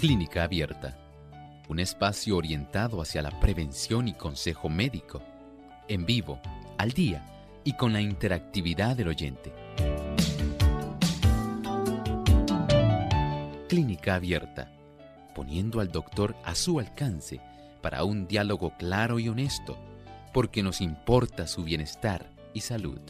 Clínica Abierta, un espacio orientado hacia la prevención y consejo médico, en vivo, al día y con la interactividad del oyente. Clínica Abierta, poniendo al doctor a su alcance para un diálogo claro y honesto, porque nos importa su bienestar y salud.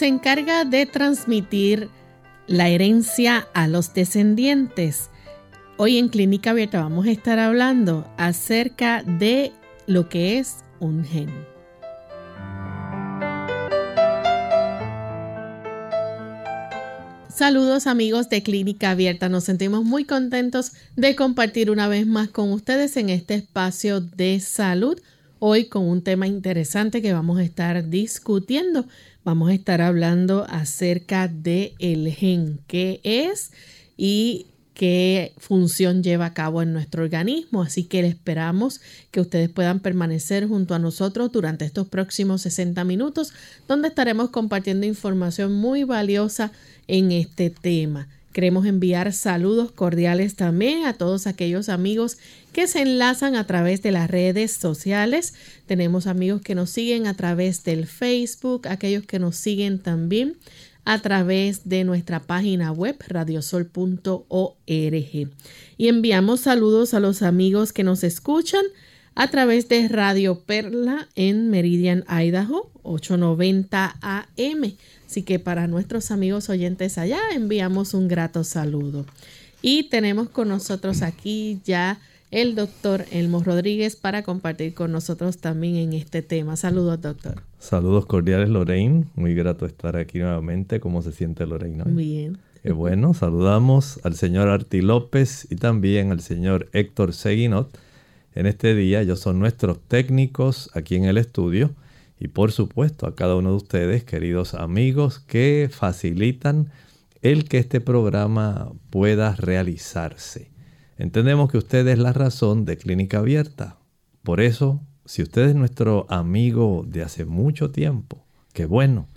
se encarga de transmitir la herencia a los descendientes. Hoy en Clínica Abierta vamos a estar hablando acerca de lo que es un gen. Saludos amigos de Clínica Abierta, nos sentimos muy contentos de compartir una vez más con ustedes en este espacio de salud, hoy con un tema interesante que vamos a estar discutiendo. Vamos a estar hablando acerca de el gen, qué es y qué función lleva a cabo en nuestro organismo. Así que esperamos que ustedes puedan permanecer junto a nosotros durante estos próximos 60 minutos, donde estaremos compartiendo información muy valiosa en este tema. Queremos enviar saludos cordiales también a todos aquellos amigos que se enlazan a través de las redes sociales. Tenemos amigos que nos siguen a través del Facebook, aquellos que nos siguen también a través de nuestra página web radiosol.org. Y enviamos saludos a los amigos que nos escuchan a través de Radio Perla en Meridian, Idaho, 890 AM. Así que para nuestros amigos oyentes allá enviamos un grato saludo. Y tenemos con nosotros aquí ya el doctor Elmo Rodríguez para compartir con nosotros también en este tema. Saludos, doctor. Saludos cordiales, Lorraine. Muy grato estar aquí nuevamente. ¿Cómo se siente Lorraine hoy? Bien. Qué bueno, saludamos al señor Arti López y también al señor Héctor Seguinot. En este día ellos son nuestros técnicos aquí en el estudio y por supuesto a cada uno de ustedes, queridos amigos, que facilitan el que este programa pueda realizarse. Entendemos que usted es la razón de Clínica Abierta. Por eso, si usted es nuestro amigo de hace mucho tiempo, qué bueno.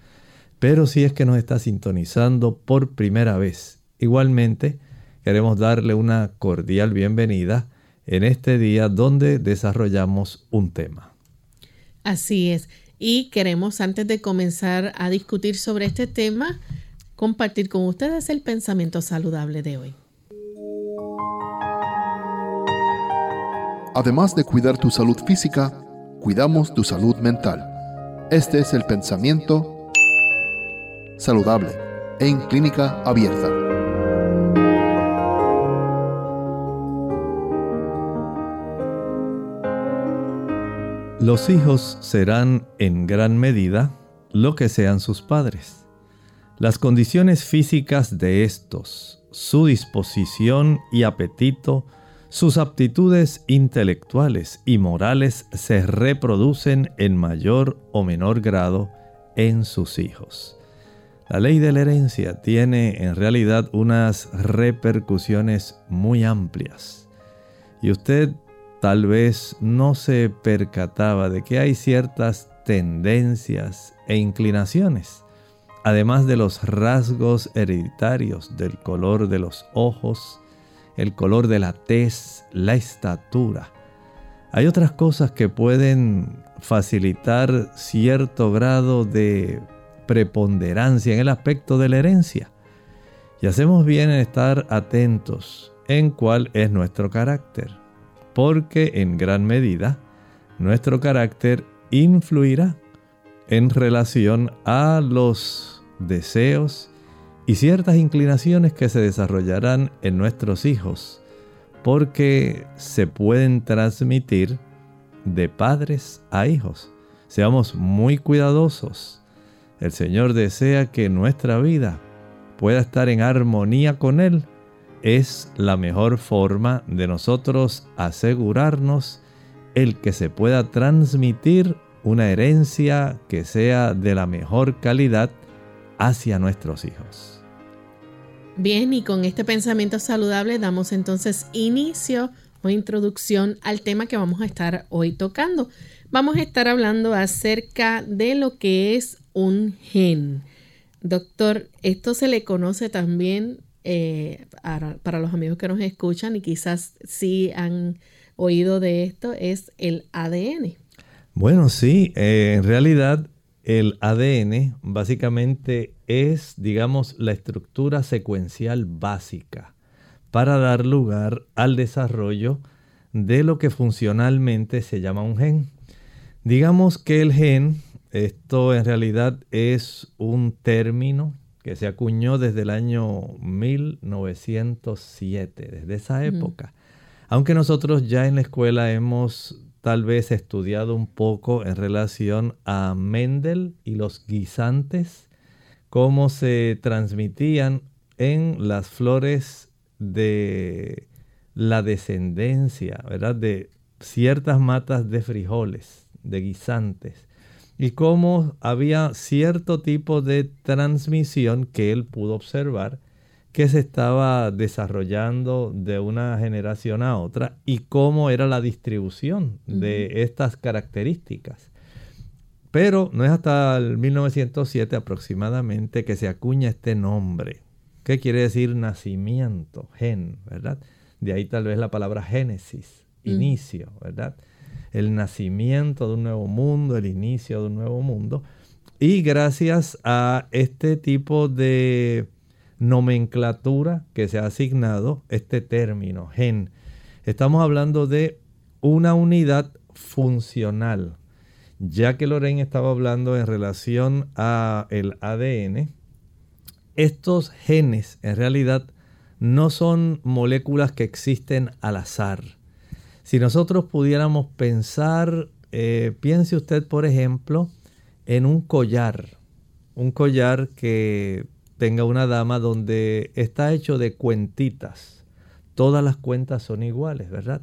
Pero si es que nos está sintonizando por primera vez, igualmente queremos darle una cordial bienvenida en este día donde desarrollamos un tema. Así es y queremos antes de comenzar a discutir sobre este tema, compartir con ustedes el pensamiento saludable de hoy. Además de cuidar tu salud física, cuidamos tu salud mental. Este es el pensamiento saludable en clínica abierta. Los hijos serán en gran medida lo que sean sus padres. Las condiciones físicas de estos, su disposición y apetito, sus aptitudes intelectuales y morales se reproducen en mayor o menor grado en sus hijos. La ley de la herencia tiene en realidad unas repercusiones muy amplias. Y usted tal vez no se percataba de que hay ciertas tendencias e inclinaciones, además de los rasgos hereditarios del color de los ojos, el color de la tez, la estatura. Hay otras cosas que pueden facilitar cierto grado de preponderancia en el aspecto de la herencia. Y hacemos bien en estar atentos en cuál es nuestro carácter porque en gran medida nuestro carácter influirá en relación a los deseos y ciertas inclinaciones que se desarrollarán en nuestros hijos, porque se pueden transmitir de padres a hijos. Seamos muy cuidadosos. El Señor desea que nuestra vida pueda estar en armonía con Él es la mejor forma de nosotros asegurarnos el que se pueda transmitir una herencia que sea de la mejor calidad hacia nuestros hijos. Bien, y con este pensamiento saludable damos entonces inicio o introducción al tema que vamos a estar hoy tocando. Vamos a estar hablando acerca de lo que es un gen. Doctor, esto se le conoce también eh, para los amigos que nos escuchan y quizás sí han oído de esto, es el ADN. Bueno, sí, eh, en realidad el ADN básicamente es, digamos, la estructura secuencial básica para dar lugar al desarrollo de lo que funcionalmente se llama un gen. Digamos que el gen, esto en realidad es un término que se acuñó desde el año 1907, desde esa época. Aunque nosotros ya en la escuela hemos tal vez estudiado un poco en relación a Mendel y los guisantes, cómo se transmitían en las flores de la descendencia, ¿verdad? De ciertas matas de frijoles, de guisantes, y cómo había cierto tipo de transmisión que él pudo observar que se estaba desarrollando de una generación a otra y cómo era la distribución de estas características. Pero no es hasta el 1907 aproximadamente que se acuña este nombre. ¿Qué quiere decir nacimiento? Gen, ¿verdad? De ahí tal vez la palabra génesis, inicio, ¿verdad? El nacimiento de un nuevo mundo, el inicio de un nuevo mundo. Y gracias a este tipo de nomenclatura que se ha asignado este término, gen. Estamos hablando de una unidad funcional. Ya que Lorraine estaba hablando en relación a el ADN, estos genes en realidad no son moléculas que existen al azar. Si nosotros pudiéramos pensar, eh, piense usted por ejemplo en un collar, un collar que tenga una dama donde está hecho de cuentitas. Todas las cuentas son iguales, ¿verdad?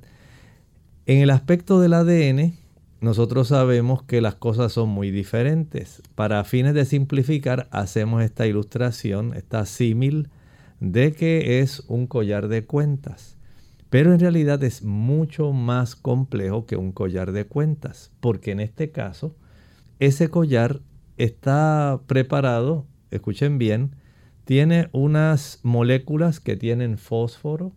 En el aspecto del ADN, nosotros sabemos que las cosas son muy diferentes. Para fines de simplificar, hacemos esta ilustración, esta símil, de que es un collar de cuentas. Pero en realidad es mucho más complejo que un collar de cuentas, porque en este caso, ese collar está preparado, escuchen bien, tiene unas moléculas que tienen fósforo,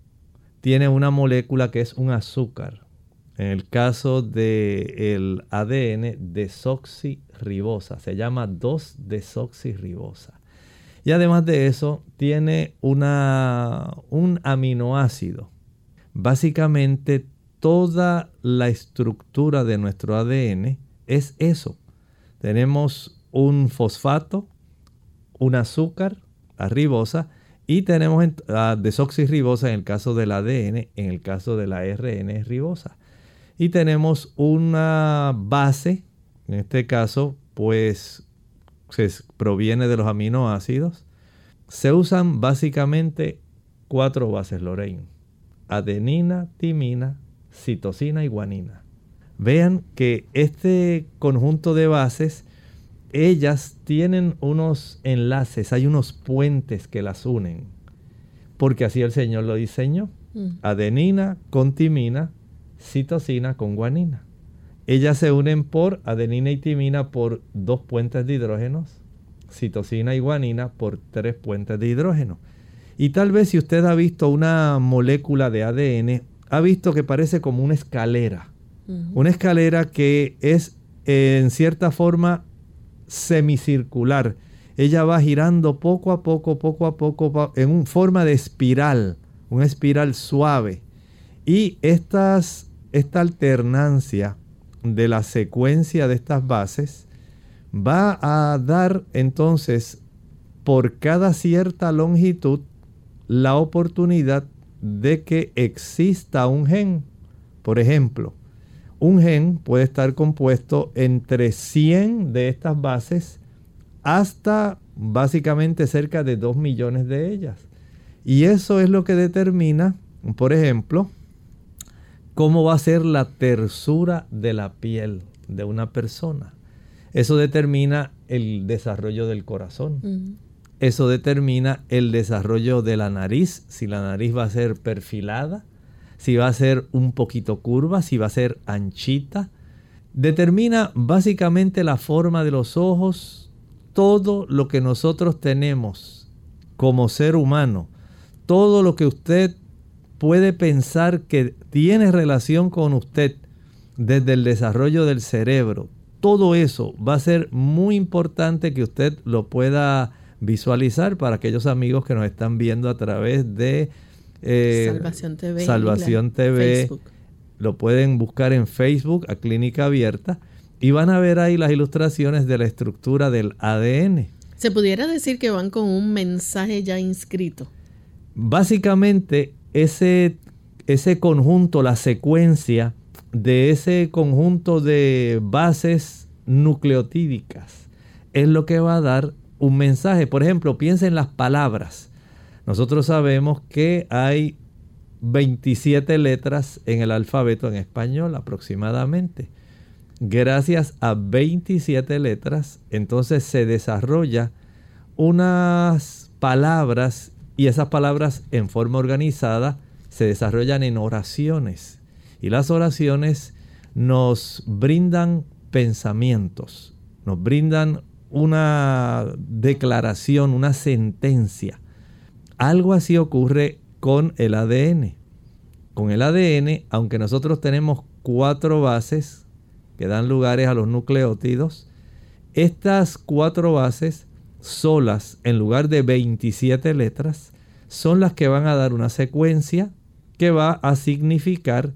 tiene una molécula que es un azúcar. En el caso del ADN, desoxirribosa, se llama 2-desoxirribosa. Y además de eso, tiene una, un aminoácido. Básicamente, toda la estructura de nuestro ADN es eso. Tenemos un fosfato, un azúcar, ribosa y tenemos desoxirribosa en el caso del ADN, en el caso de la RN ribosa. Y tenemos una base, en este caso, pues se proviene de los aminoácidos. Se usan básicamente cuatro bases Lorraine. Adenina, timina, citosina y guanina. Vean que este conjunto de bases ellas tienen unos enlaces, hay unos puentes que las unen, porque así el Señor lo diseñó. Mm. Adenina con timina, citosina con guanina. Ellas se unen por adenina y timina por dos puentes de hidrógenos, citosina y guanina por tres puentes de hidrógeno. Y tal vez si usted ha visto una molécula de ADN, ha visto que parece como una escalera. Una escalera que es en cierta forma semicircular. Ella va girando poco a poco, poco a poco, en forma de espiral, una espiral suave. Y esta alternancia de la secuencia de estas bases va a dar entonces por cada cierta longitud la oportunidad de que exista un gen. Por ejemplo, un gen puede estar compuesto entre 100 de estas bases hasta básicamente cerca de 2 millones de ellas. Y eso es lo que determina, por ejemplo, cómo va a ser la tersura de la piel. de una persona. Eso determina el desarrollo del corazón. Eso determina el desarrollo de la nariz, si la nariz va a ser perfilada, si va a ser un poquito curva, si va a ser anchita. Determina básicamente la forma de los ojos, todo lo que nosotros tenemos como ser humano, todo lo que usted puede pensar que tiene relación con usted desde el desarrollo del cerebro, todo eso va a ser muy importante que usted lo pueda visualizar para aquellos amigos que nos están viendo a través de eh, Salvación TV. Salvación TV. Lo pueden buscar en Facebook a Clínica Abierta y van a ver ahí las ilustraciones de la estructura del ADN. Se pudiera decir que van con un mensaje ya inscrito. Básicamente, ese, ese conjunto, la secuencia, de ese conjunto de bases nucleotídicas es lo que va a dar un mensaje. Por ejemplo, piensa en las palabras. Nosotros sabemos que hay 27 letras en el alfabeto en español aproximadamente. Gracias a 27 letras, entonces se desarrolla unas palabras y esas palabras en forma organizada se desarrollan en oraciones. Y las oraciones nos brindan pensamientos, nos brindan una declaración, una sentencia. Algo así ocurre con el ADN. Con el ADN, aunque nosotros tenemos cuatro bases que dan lugares a los nucleótidos, estas cuatro bases solas, en lugar de 27 letras, son las que van a dar una secuencia que va a significar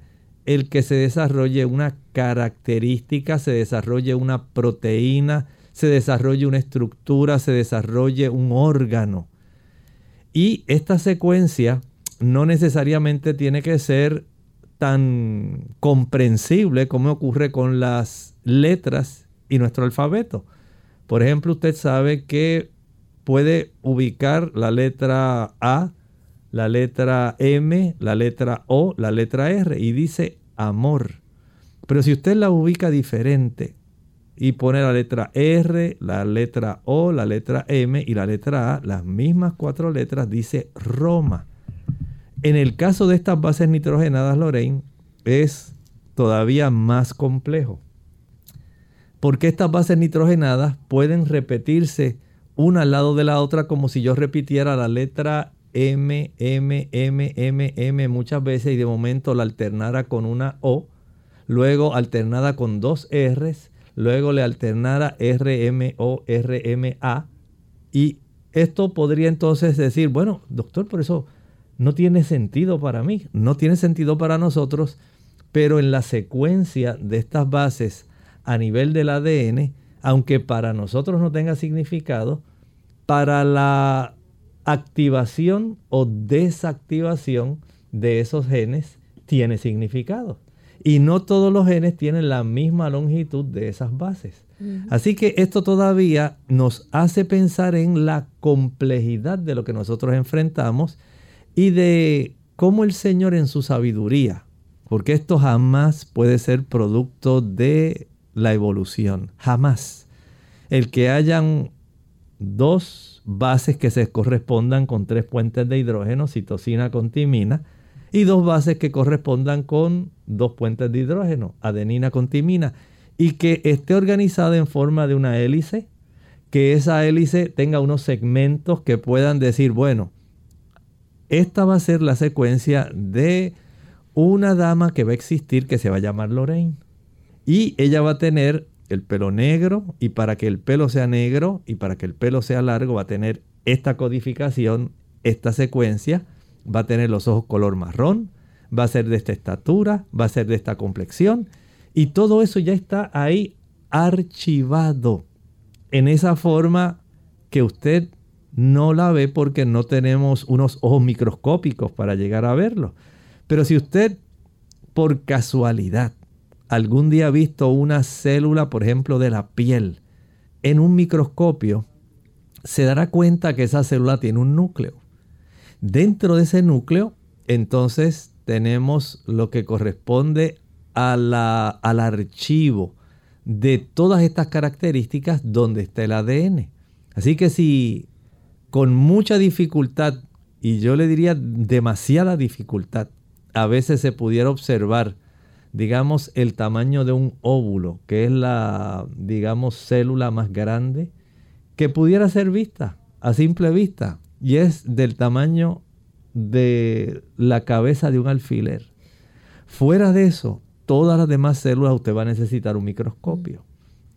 el que se desarrolle una característica, se desarrolle una proteína, se desarrolle una estructura, se desarrolle un órgano. Y esta secuencia no necesariamente tiene que ser tan comprensible como ocurre con las letras y nuestro alfabeto. Por ejemplo, usted sabe que puede ubicar la letra A la letra M, la letra O, la letra R y dice amor. Pero si usted la ubica diferente y pone la letra R, la letra O, la letra M y la letra A, las mismas cuatro letras, dice Roma. En el caso de estas bases nitrogenadas, Lorraine, es todavía más complejo. Porque estas bases nitrogenadas pueden repetirse una al lado de la otra como si yo repitiera la letra M, M, M, M, M muchas veces y de momento la alternara con una O, luego alternada con dos R's, luego le alternara R, M, O, R, M, A. Y esto podría entonces decir, bueno, doctor, por eso no tiene sentido para mí, no tiene sentido para nosotros, pero en la secuencia de estas bases a nivel del ADN, aunque para nosotros no tenga significado, para la activación o desactivación de esos genes tiene significado. Y no todos los genes tienen la misma longitud de esas bases. Así que esto todavía nos hace pensar en la complejidad de lo que nosotros enfrentamos y de cómo el Señor en su sabiduría, porque esto jamás puede ser producto de la evolución, jamás. El que hayan dos bases que se correspondan con tres puentes de hidrógeno, citosina con timina, y dos bases que correspondan con dos puentes de hidrógeno, adenina con timina, y que esté organizada en forma de una hélice, que esa hélice tenga unos segmentos que puedan decir, bueno, esta va a ser la secuencia de una dama que va a existir que se va a llamar Lorraine. Y ella va a tener el pelo negro y para que el pelo sea negro y para que el pelo sea largo va a tener esta codificación, esta secuencia, va a tener los ojos color marrón, va a ser de esta estatura, va a ser de esta complexión y todo eso ya está ahí archivado en esa forma que usted no la ve porque no tenemos unos ojos microscópicos para llegar a verlo. Pero si usted por casualidad algún día ha visto una célula, por ejemplo, de la piel en un microscopio, se dará cuenta que esa célula tiene un núcleo. Dentro de ese núcleo, entonces tenemos lo que corresponde al archivo de todas estas características donde está el ADN. Así que si con mucha dificultad, y yo le diría demasiada dificultad, a veces se pudiera observar, digamos, el tamaño de un óvulo, que es la, digamos, célula más grande, que pudiera ser vista a simple vista, y es del tamaño de la cabeza de un alfiler. Fuera de eso, todas las demás células usted va a necesitar un microscopio.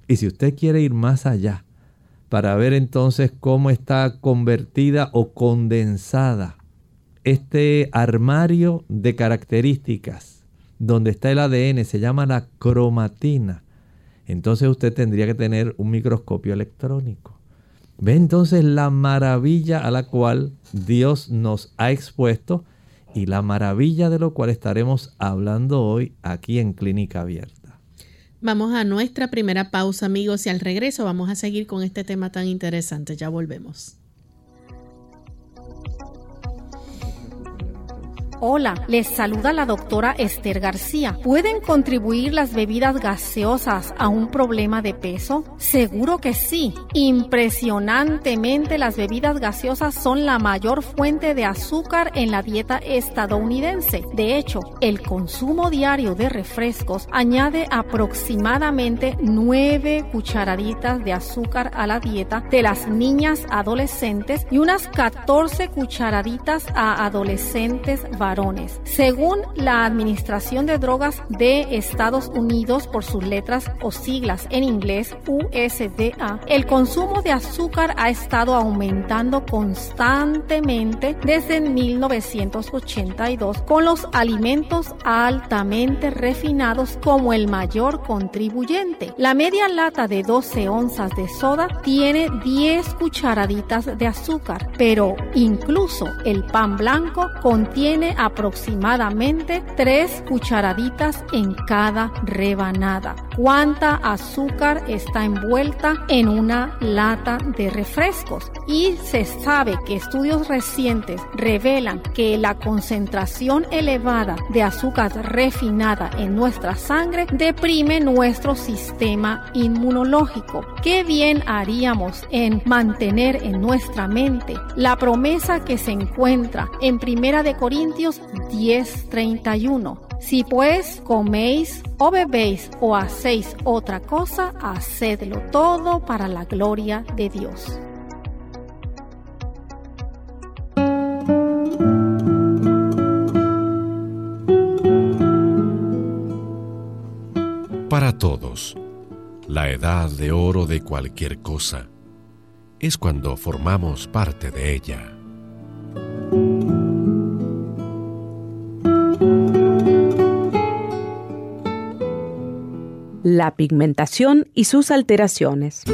Y si usted quiere ir más allá, para ver entonces cómo está convertida o condensada este armario de características donde está el ADN, se llama la cromatina. Entonces usted tendría que tener un microscopio electrónico. Ve entonces la maravilla a la cual Dios nos ha expuesto y la maravilla de lo cual estaremos hablando hoy aquí en Clínica Abierta. Vamos a nuestra primera pausa, amigos, y al regreso vamos a seguir con este tema tan interesante. Ya volvemos. Hola, les saluda la doctora Esther García. ¿Pueden contribuir las bebidas gaseosas a un problema de peso? Seguro que sí. Impresionantemente las bebidas gaseosas son la mayor fuente de azúcar en la dieta estadounidense. De hecho, el consumo diario de refrescos añade aproximadamente 9 cucharaditas de azúcar a la dieta de las niñas adolescentes y unas 14 cucharaditas a adolescentes según la Administración de Drogas de Estados Unidos por sus letras o siglas en inglés USDA, el consumo de azúcar ha estado aumentando constantemente desde 1982 con los alimentos altamente refinados como el mayor contribuyente. La media lata de 12 onzas de soda tiene 10 cucharaditas de azúcar, pero incluso el pan blanco contiene aproximadamente 3 cucharaditas en cada rebanada. ¿Cuánta azúcar está envuelta en una lata de refrescos? Y se sabe que estudios recientes revelan que la concentración elevada de azúcar refinada en nuestra sangre deprime nuestro sistema inmunológico. ¿Qué bien haríamos en mantener en nuestra mente la promesa que se encuentra en Primera de Corintios 10:31. Si pues coméis o bebéis o hacéis otra cosa, hacedlo todo para la gloria de Dios. Para todos, la edad de oro de cualquier cosa es cuando formamos parte de ella. La pigmentación y sus alteraciones.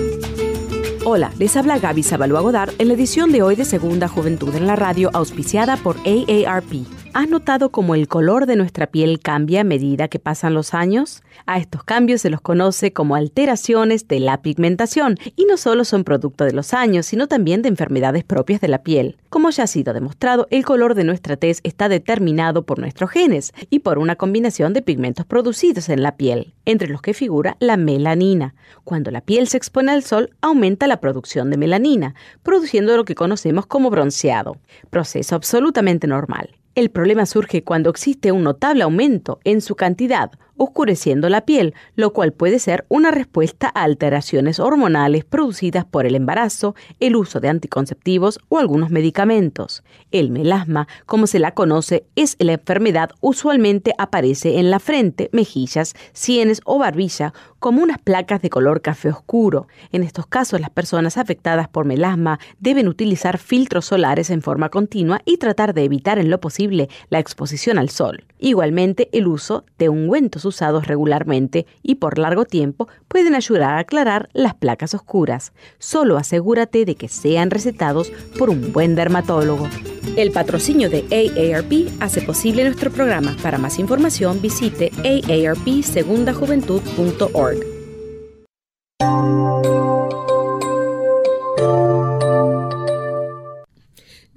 Hola, les habla Gaby Sabalua Godard en la edición de hoy de Segunda Juventud en la Radio, auspiciada por AARP. ¿Has notado cómo el color de nuestra piel cambia a medida que pasan los años? A estos cambios se los conoce como alteraciones de la pigmentación y no solo son producto de los años, sino también de enfermedades propias de la piel. Como ya ha sido demostrado, el color de nuestra tez está determinado por nuestros genes y por una combinación de pigmentos producidos en la piel, entre los que figura la melanina. Cuando la piel se expone al sol, aumenta la producción de melanina, produciendo lo que conocemos como bronceado, proceso absolutamente normal. El problema surge cuando existe un notable aumento en su cantidad oscureciendo la piel, lo cual puede ser una respuesta a alteraciones hormonales producidas por el embarazo, el uso de anticonceptivos o algunos medicamentos. El melasma, como se la conoce, es la enfermedad usualmente aparece en la frente, mejillas, sienes o barbilla como unas placas de color café oscuro. En estos casos, las personas afectadas por melasma deben utilizar filtros solares en forma continua y tratar de evitar en lo posible la exposición al sol. Igualmente, el uso de ungüentos usados regularmente y por largo tiempo pueden ayudar a aclarar las placas oscuras. Solo asegúrate de que sean recetados por un buen dermatólogo. El patrocinio de AARP hace posible nuestro programa. Para más información visite aarpsegundajuventud.org.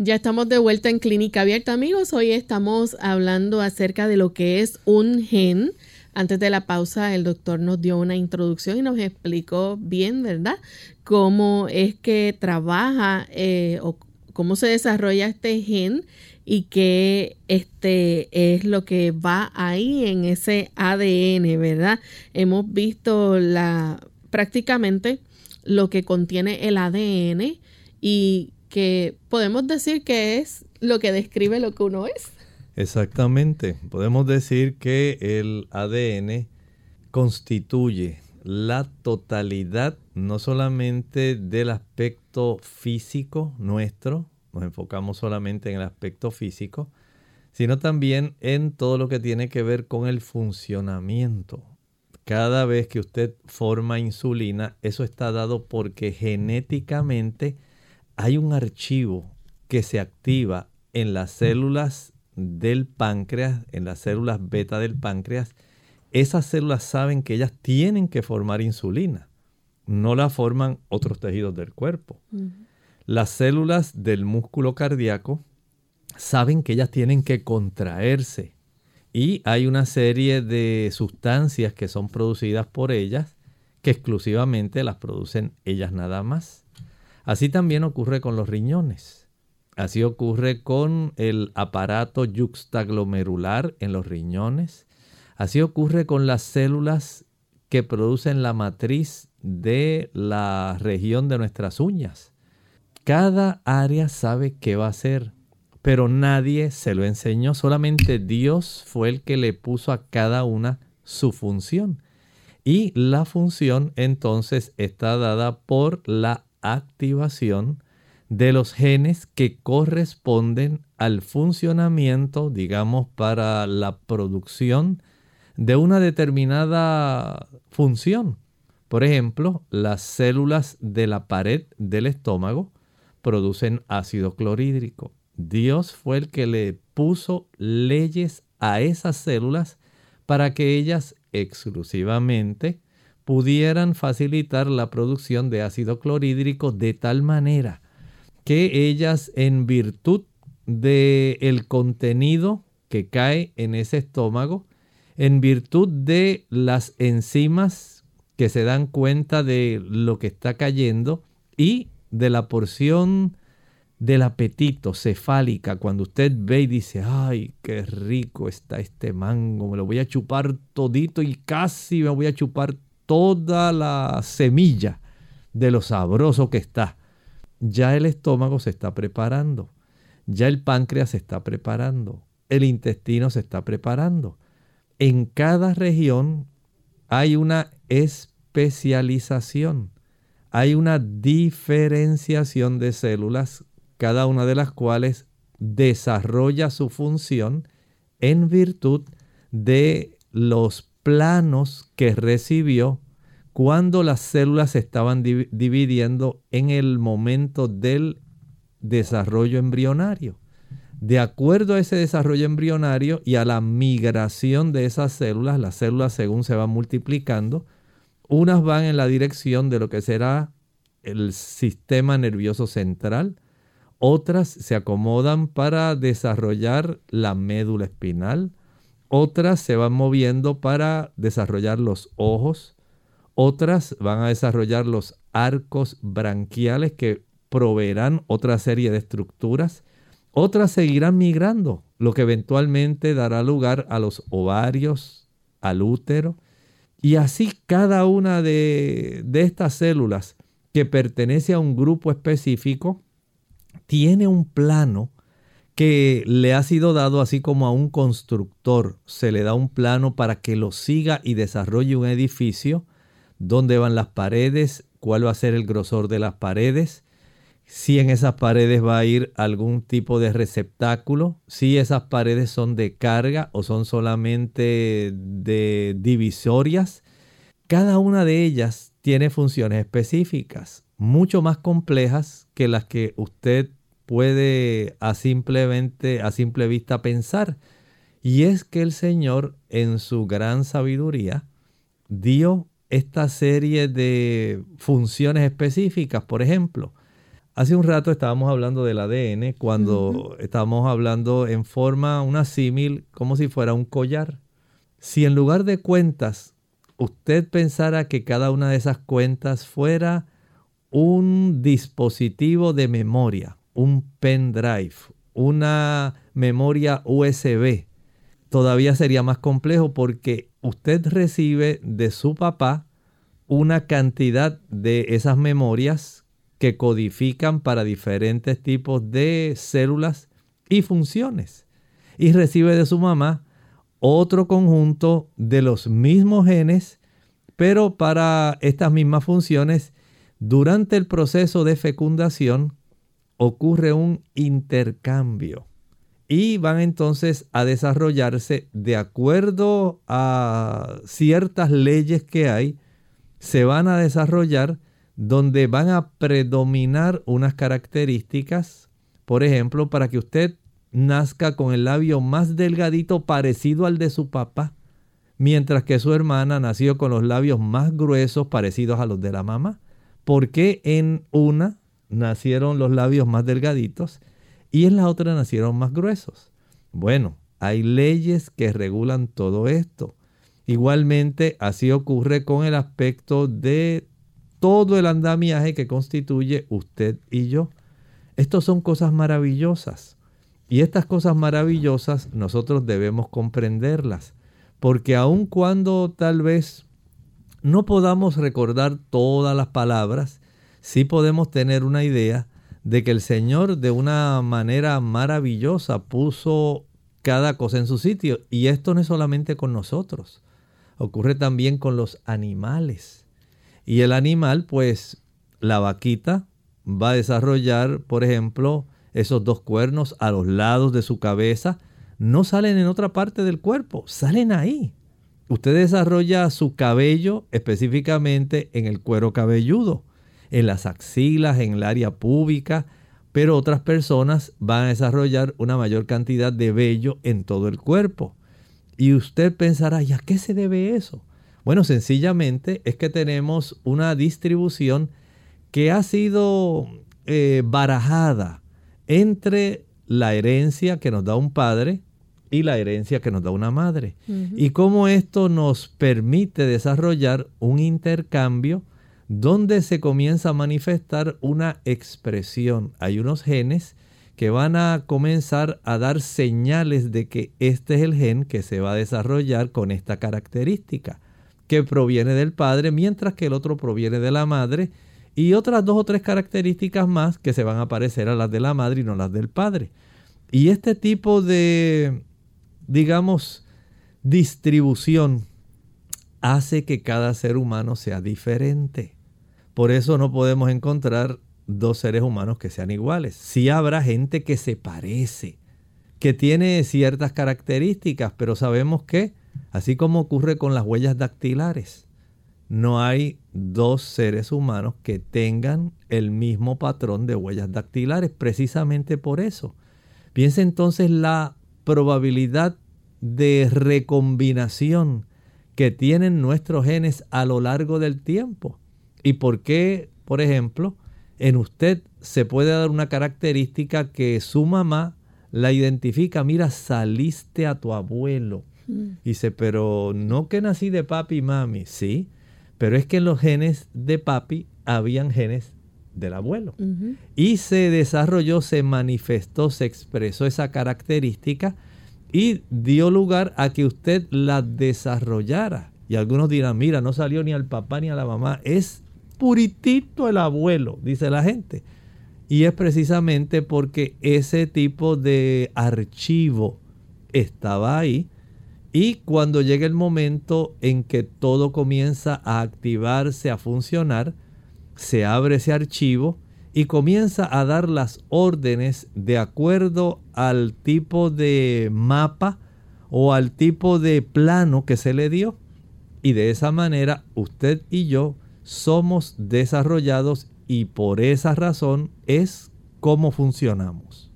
Ya estamos de vuelta en Clínica Abierta, amigos. Hoy estamos hablando acerca de lo que es un gen Antes de la pausa, el doctor nos dio una introducción y nos explicó bien, ¿verdad? Cómo es que trabaja eh, o cómo se desarrolla este gen y qué este es lo que va ahí en ese ADN, ¿verdad? Hemos visto la prácticamente lo que contiene el ADN y que podemos decir que es lo que describe lo que uno es. Exactamente. Podemos decir que el ADN constituye la totalidad no solamente del aspecto físico nuestro, nos enfocamos solamente en el aspecto físico, sino también en todo lo que tiene que ver con el funcionamiento. Cada vez que usted forma insulina, eso está dado porque genéticamente hay un archivo que se activa en las células del páncreas, en las células beta del páncreas, esas células saben que ellas tienen que formar insulina. No la forman otros tejidos del cuerpo. Las células del músculo cardíaco saben que ellas tienen que contraerse. Y hay una serie de sustancias que son producidas por ellas que exclusivamente las producen ellas nada más. Así también ocurre con los riñones. Así ocurre con el aparato yuxtaglomerular en los riñones. Así ocurre con las células que producen la matriz de la región de nuestras uñas. Cada área sabe qué va a hacer, pero nadie se lo enseñó, solamente Dios fue el que le puso a cada una su función. Y la función entonces está dada por la activación de los genes que corresponden al funcionamiento, digamos, para la producción de una determinada función. Por ejemplo, las células de la pared del estómago producen ácido clorhídrico. Dios fue el que le puso leyes a esas células para que ellas exclusivamente pudieran facilitar la producción de ácido clorhídrico de tal manera que ellas en virtud del el contenido que cae en ese estómago, en virtud de las enzimas que se dan cuenta de lo que está cayendo y de la porción del apetito cefálica, cuando usted ve y dice, ay, qué rico está este mango, me lo voy a chupar todito y casi me voy a chupar toda la semilla de lo sabroso que está ya el estómago se está preparando, ya el páncreas se está preparando, el intestino se está preparando. En cada región hay una especialización, hay una diferenciación de células, cada una de las cuales desarrolla su función en virtud de los planos que recibió cuando las células se estaban dividiendo en el momento del desarrollo embrionario. De acuerdo a ese desarrollo embrionario y a la migración de esas células, las células según se van multiplicando, unas van en la dirección de lo que será el sistema nervioso central, otras se acomodan para desarrollar la médula espinal, otras se van moviendo para desarrollar los ojos, otras van a desarrollar los arcos branquiales que proveerán otra serie de estructuras. Otras seguirán migrando, lo que eventualmente dará lugar a los ovarios, al útero. Y así cada una de, estas células que pertenece a un grupo específico tiene un plano que le ha sido dado así como a un constructor. Se le da un plano para que lo siga y desarrolle un edificio. Dónde van las paredes, cuál va a ser el grosor de las paredes, si en esas paredes va a ir algún tipo de receptáculo, si esas paredes son de carga o son solamente de divisorias. Cada una de ellas tiene funciones específicas, mucho más complejas que las que usted puede a, simplemente, a simple vista pensar. Y es que el Señor en su gran sabiduría dio esta serie de funciones específicas. Por ejemplo, hace un rato estábamos hablando del ADN cuando estábamos hablando en forma, una símil, como si fuera un collar. Si en lugar de cuentas usted pensara que cada una de esas cuentas fuera un dispositivo de memoria, un pendrive, una memoria USB, todavía sería más complejo porque usted recibe de su papá una cantidad de esas memorias que codifican para diferentes tipos de células y funciones. Y recibe de su mamá otro conjunto de los mismos genes, pero para estas mismas funciones, durante el proceso de fecundación ocurre un intercambio y van entonces a desarrollarse de acuerdo a ciertas leyes que hay, se van a desarrollar donde van a predominar unas características, por ejemplo, para que usted nazca con el labio más delgadito parecido al de su papá, mientras que su hermana nació con los labios más gruesos parecidos a los de la mamá. ¿Por qué en una nacieron los labios más delgaditos y en la otra nacieron más gruesos. Bueno, hay leyes que regulan todo esto. Igualmente, así ocurre con el aspecto de todo el andamiaje que constituye usted y yo. Estas son cosas maravillosas. Y estas cosas maravillosas nosotros debemos comprenderlas. Porque aun cuando tal vez no podamos recordar todas las palabras, sí podemos tener una idea de que el Señor de una manera maravillosa puso cada cosa en su sitio. Y esto no es solamente con nosotros, ocurre también con los animales. Y el animal, pues la vaquita va a desarrollar, por ejemplo, esos dos cuernos a los lados de su cabeza. No salen en otra parte del cuerpo, salen ahí. Usted desarrolla su cabello específicamente en el cuero cabelludo en las axilas, en el área pública, pero otras personas van a desarrollar una mayor cantidad de vello en todo el cuerpo. Y usted pensará, ¿y a qué se debe eso? Bueno, sencillamente es que tenemos una distribución que ha sido eh, barajada entre la herencia que nos da un padre y la herencia que nos da una madre. Y cómo esto nos permite desarrollar un intercambio donde se comienza a manifestar una expresión. Hay unos genes que van a comenzar a dar señales de que este es el gen que se va a desarrollar con esta característica, que proviene del padre, mientras que el otro proviene de la madre, y otras dos o tres características más que se van a parecer a las de la madre y no las del padre. Y este tipo de, digamos, distribución hace que cada ser humano sea diferente. Por eso no podemos encontrar dos seres humanos que sean iguales. Sí habrá gente que se parece, que tiene ciertas características, pero sabemos que, así como ocurre con las huellas dactilares, no hay dos seres humanos que tengan el mismo patrón de huellas dactilares, precisamente por eso. Piensa entonces la probabilidad de recombinación que tienen nuestros genes a lo largo del tiempo. ¿Y por qué, por ejemplo, en usted se puede dar una característica que su mamá la identifica? Mira, saliste a tu abuelo. Mm. Dice, pero no que nací de papi y mami, sí, pero es que en los genes de papi habían genes del abuelo. Y se desarrolló, se manifestó, se expresó esa característica y dio lugar a que usted la desarrollara. Y algunos dirán, mira, no salió ni al papá ni a la mamá, es puritito el abuelo, dice la gente. Y es precisamente porque ese tipo de archivo estaba ahí. Y cuando llega el momento en que todo comienza a activarse, a funcionar, se abre ese archivo y comienza a dar las órdenes de acuerdo al tipo de mapa o al tipo de plano que se le dio. Y de esa manera usted y yo somos desarrollados y por esa razón es cómo funcionamos.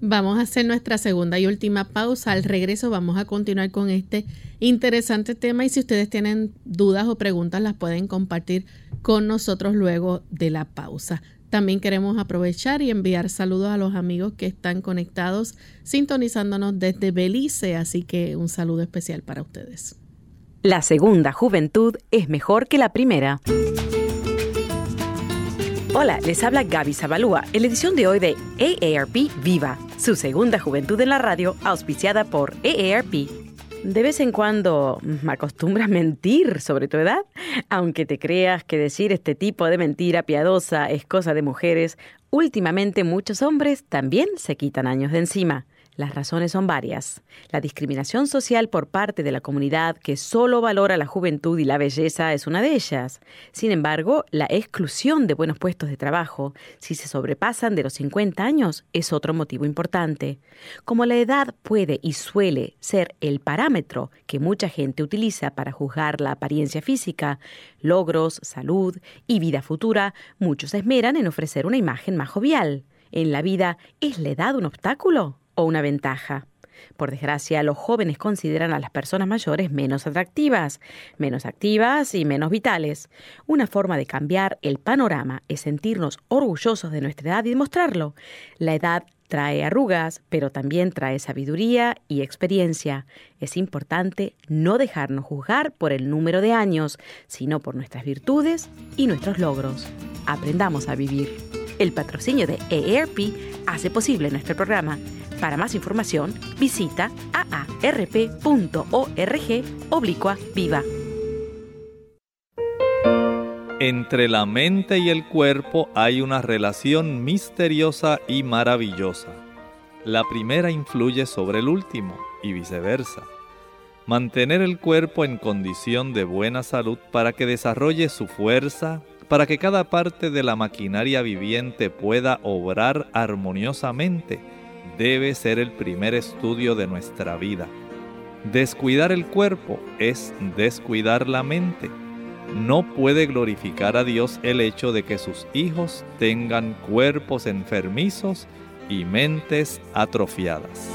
Vamos a hacer nuestra segunda y última pausa. Al regreso vamos a continuar con este interesante tema y si ustedes tienen dudas o preguntas las pueden compartir con nosotros luego de la pausa. También queremos aprovechar y enviar saludos a los amigos que están conectados sintonizándonos desde Belice, así que un saludo especial para ustedes. La segunda juventud es mejor que la primera. Hola, les habla Gaby Zabalúa en la edición de hoy de AARP Viva, su segunda juventud en la radio, auspiciada por AARP. De vez en cuando me acostumbras mentir sobre tu edad, aunque te creas que decir este tipo de mentira piadosa es cosa de mujeres, últimamente muchos hombres también se quitan años de encima. Las razones son varias. La discriminación social por parte de la comunidad que solo valora la juventud y la belleza es una de ellas. Sin embargo, la exclusión de buenos puestos de trabajo, si se sobrepasan de los 50 años, es otro motivo importante. Como la edad puede y suele ser el parámetro que mucha gente utiliza para juzgar la apariencia física, logros, salud y vida futura, muchos esmeran en ofrecer una imagen más jovial. En la vida, ¿es la edad un obstáculo? Una ventaja. Por desgracia, los jóvenes consideran a las personas mayores menos atractivas, menos activas y menos vitales. Una forma de cambiar el panorama es sentirnos orgullosos de nuestra edad y demostrarlo. La edad trae arrugas, pero también trae sabiduría y experiencia. Es importante no dejarnos juzgar por el número de años, sino por nuestras virtudes y nuestros logros. Aprendamos a vivir. El patrocinio de EARP hace posible nuestro programa para más información, visita aarp.org oblicua viva. Entre la mente y el cuerpo hay una relación misteriosa y maravillosa. La primera influye sobre el último y viceversa. Mantener el cuerpo en condición de buena salud para que desarrolle su fuerza, para que cada parte de la maquinaria viviente pueda obrar armoniosamente, debe ser el primer estudio de nuestra vida. Descuidar el cuerpo es descuidar la mente. No puede glorificar a Dios el hecho de que sus hijos tengan cuerpos enfermizos y mentes atrofiadas.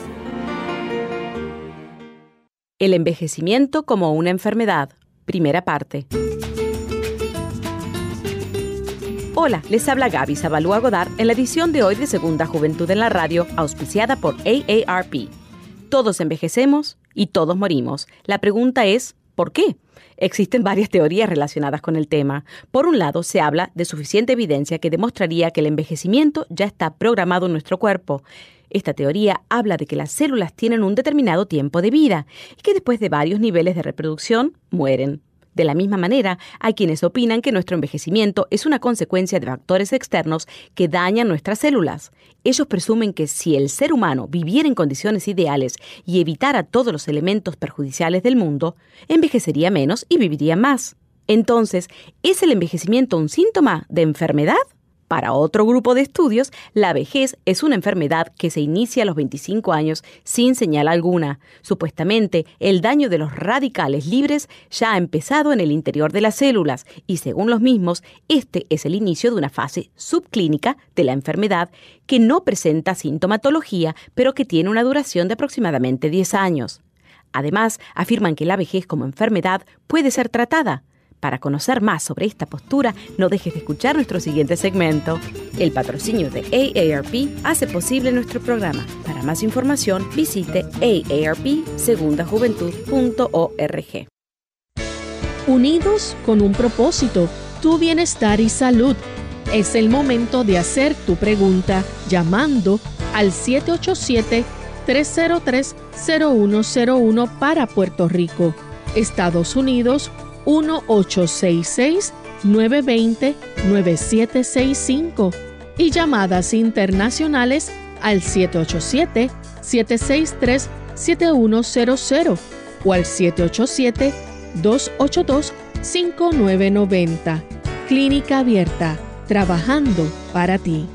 El envejecimiento como una enfermedad. Primera parte. Hola, les habla Gaby Zabalúa Godard en la edición de hoy de Segunda Juventud en la Radio, auspiciada por AARP. Todos envejecemos y todos morimos. La pregunta es, ¿por qué? Existen varias teorías relacionadas con el tema. Por un lado, se habla de suficiente evidencia que demostraría que el envejecimiento ya está programado en nuestro cuerpo. Esta teoría habla de que las células tienen un determinado tiempo de vida y que después de varios niveles de reproducción mueren. De la misma manera, hay quienes opinan que nuestro envejecimiento es una consecuencia de factores externos que dañan nuestras células. Ellos presumen que si el ser humano viviera en condiciones ideales y evitara todos los elementos perjudiciales del mundo, envejecería menos y viviría más. Entonces, ¿es el envejecimiento un síntoma de enfermedad? Para otro grupo de estudios, la vejez es una enfermedad que se inicia a los 25 años sin señal alguna. Supuestamente, el daño de los radicales libres ya ha empezado en el interior de las células y según los mismos, este es el inicio de una fase subclínica de la enfermedad que no presenta sintomatología, pero que tiene una duración de aproximadamente 10 años. Además, afirman que la vejez como enfermedad puede ser tratada. Para conocer más sobre esta postura, no dejes de escuchar nuestro siguiente segmento. El patrocinio de AARP hace posible nuestro programa. Para más información, visite aarpsegundajuventud.org. Unidos con un propósito, tu bienestar y salud. Es el momento de hacer tu pregunta llamando al 787-303-0101 para Puerto Rico, Estados Unidos 1-866-920-9765 y llamadas internacionales al 787-763-7100 o al 787-282-5990. Clínica Abierta, trabajando para ti.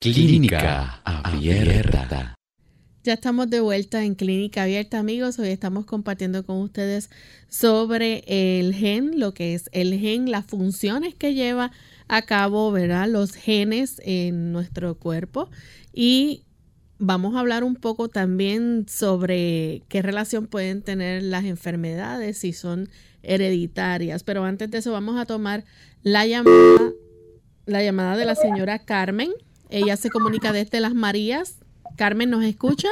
Clínica Abierta. Ya estamos de vuelta en Clínica Abierta, amigos. Hoy estamos compartiendo con ustedes sobre el gen, lo que es el gen, las funciones que lleva a cabo, ¿verdad? Los genes en nuestro cuerpo y vamos a hablar un poco también sobre qué relación pueden tener las enfermedades, si son hereditarias. Pero antes de eso vamos a tomar la llamada, la llamada de la señora Carmen. Ella se comunica desde Las Marías. Carmen, ¿nos escucha?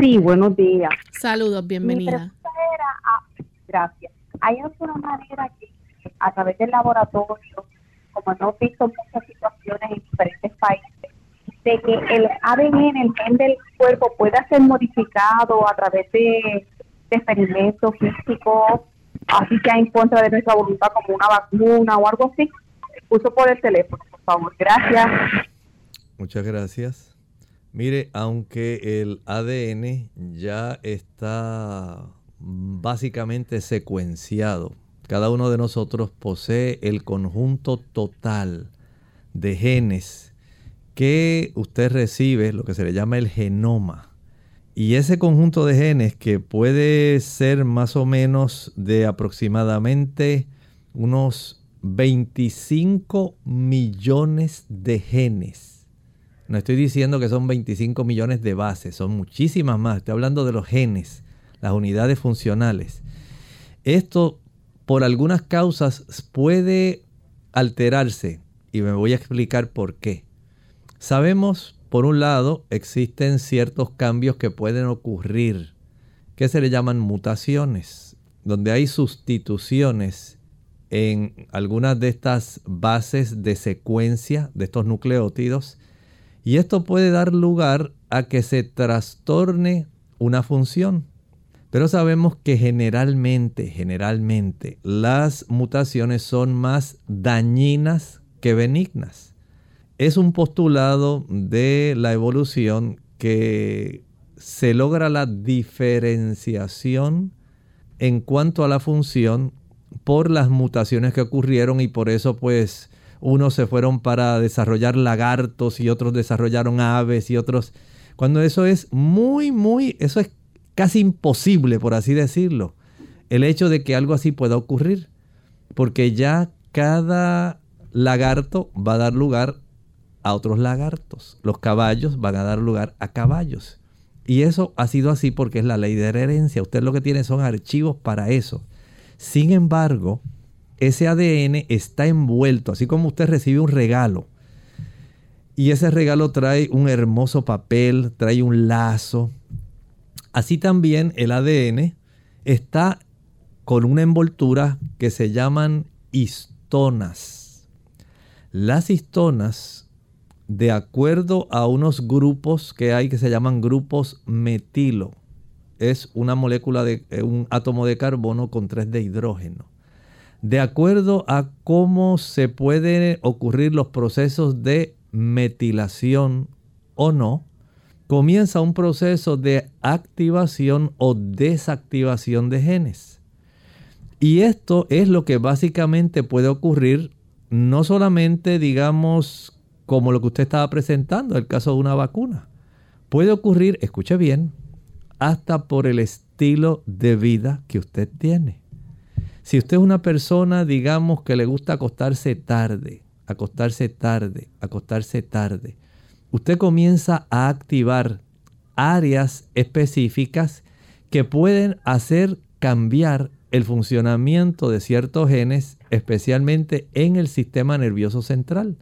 Sí, buenos días. Saludos, bienvenida. Ah, gracias. Hay alguna manera que a través del laboratorio, como hemos visto muchas situaciones en diferentes países, de que el ADN, el gen del cuerpo, pueda ser modificado a través de, experimentos físicos, así sea en contra de nuestra voluntad, como una vacuna o algo así. Uso por el teléfono, por favor. Gracias. Muchas gracias. Mire, aunque el ADN ya está básicamente secuenciado, cada uno de nosotros posee el conjunto total de genes que usted recibe, lo que se le llama el genoma. Y ese conjunto de genes que puede ser más o menos de aproximadamente unos 25 millones de genes no estoy diciendo que son 25 millones de bases, son muchísimas más. Estoy hablando de los genes, las unidades funcionales. Esto, por algunas causas, puede alterarse y me voy a explicar por qué. Sabemos, por un lado, existen ciertos cambios que pueden ocurrir, que se le llaman mutaciones, donde hay sustituciones en algunas de estas bases de secuencia de estos nucleótidos y esto puede dar lugar a que se trastorne una función. Pero sabemos que generalmente, generalmente, las mutaciones son más dañinas que benignas. Es un postulado de la evolución que se logra la diferenciación en cuanto a la función por las mutaciones que ocurrieron y por eso pues unos se fueron para desarrollar lagartos y otros desarrollaron aves y otros... Cuando eso es muy, muy, eso es casi imposible, por así decirlo, el hecho de que algo así pueda ocurrir, porque ya cada lagarto va a dar lugar a otros lagartos, los caballos van a dar lugar a caballos. Y eso ha sido así porque es la ley de herencia. Usted lo que tiene son archivos para eso. Sin embargo, ese ADN está envuelto, así como usted recibe un regalo. Y ese regalo trae un hermoso papel, trae un lazo. Así también el ADN está con una envoltura que se llaman histonas. Las histonas, de acuerdo a unos grupos que hay que se llaman grupos metilo, es una molécula de eh, un átomo de carbono con tres de hidrógeno de acuerdo a cómo se pueden ocurrir los procesos de metilación o no, comienza un proceso de activación o desactivación de genes. Y esto es lo que básicamente puede ocurrir no solamente, digamos, como lo que usted estaba presentando, el caso de una vacuna. Puede ocurrir, escuche bien, hasta por el estilo de vida que usted tiene. Si usted es una persona, digamos, que le gusta acostarse tarde, acostarse tarde, acostarse tarde, usted comienza a activar áreas específicas que pueden hacer cambiar el funcionamiento de ciertos genes, especialmente en el sistema nervioso central.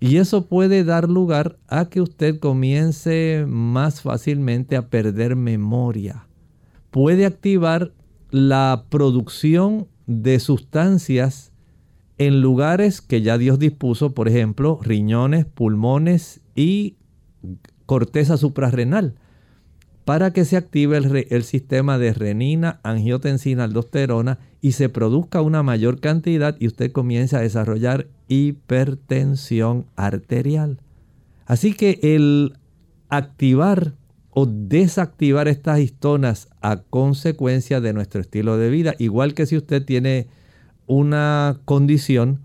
Y eso puede dar lugar a que usted comience más fácilmente a perder memoria. Puede activar la producción de sustancias en lugares que ya Dios dispuso, por ejemplo, riñones, pulmones y corteza suprarrenal, para que se active el, sistema de renina, angiotensina, aldosterona y se produzca una mayor cantidad y usted comience a desarrollar hipertensión arterial. Así que el activar o desactivar estas histonas a consecuencia de nuestro estilo de vida. Igual que si usted tiene una condición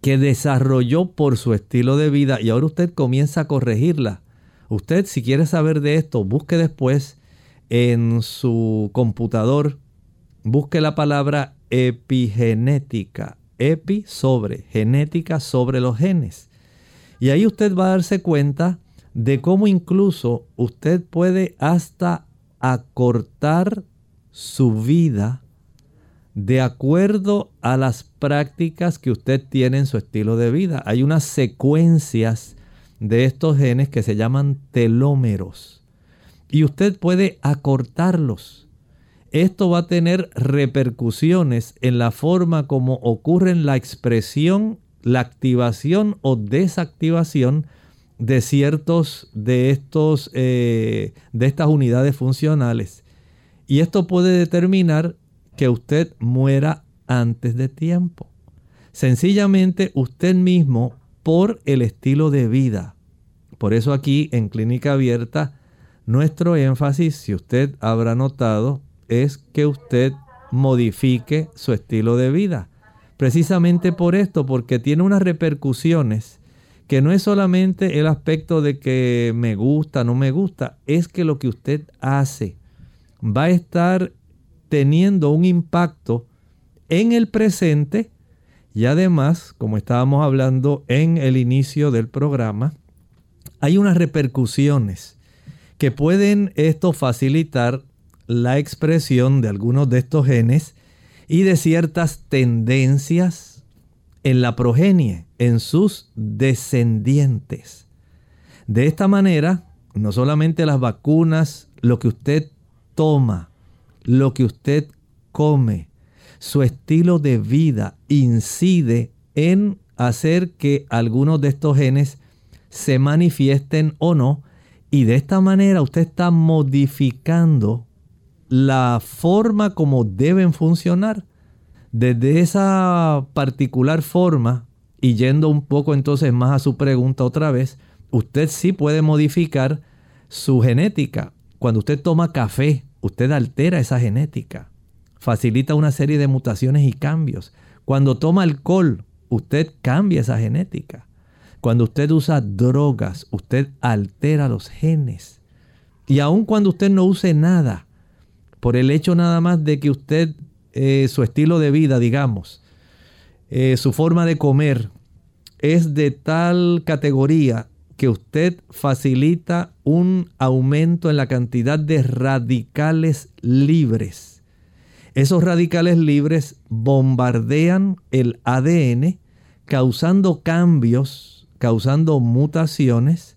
que desarrolló por su estilo de vida y ahora usted comienza a corregirla. Usted si quiere saber de esto, busque después en su computador, busque la palabra epigenética. epi sobre, genética sobre los genes. Y ahí usted va a darse cuenta de cómo incluso usted puede hasta acortar su vida de acuerdo a las prácticas que usted tiene en su estilo de vida. Hay unas secuencias de estos genes que se llaman telómeros y usted puede acortarlos. Esto va a tener repercusiones en la forma como ocurre la expresión, la activación o desactivación de ciertos de estos eh, de estas unidades funcionales. Y esto puede determinar que usted muera antes de tiempo. Sencillamente usted mismo por el estilo de vida. Por eso aquí en Clínica Abierta nuestro énfasis, si usted habrá notado, es que usted modifique su estilo de vida. Precisamente por esto, porque tiene unas repercusiones que no es solamente el aspecto de que me gusta, no me gusta, es que lo que usted hace va a estar teniendo un impacto en el presente y además, como estábamos hablando en el inicio del programa, hay unas repercusiones que pueden esto facilitar la expresión de algunos de estos genes y de ciertas tendencias en la progenie, en sus descendientes. De esta manera, no solamente las vacunas, lo que usted toma, lo que usted come, su estilo de vida incide en hacer que algunos de estos genes se manifiesten o no. Y de esta manera usted está modificando la forma como deben funcionar. Desde esa particular forma, y yendo un poco entonces más a su pregunta otra vez, usted sí puede modificar su genética. Cuando usted toma café, usted altera esa genética, facilita una serie de mutaciones y cambios. Cuando toma alcohol, usted cambia esa genética. Cuando usted usa drogas, usted altera los genes. Y aun cuando usted no use nada, por el hecho nada más de que usted, eh, su estilo de vida, digamos, eh, su forma de comer, es de tal categoría que usted facilita un aumento en la cantidad de radicales libres. Esos radicales libres bombardean el ADN causando cambios, causando mutaciones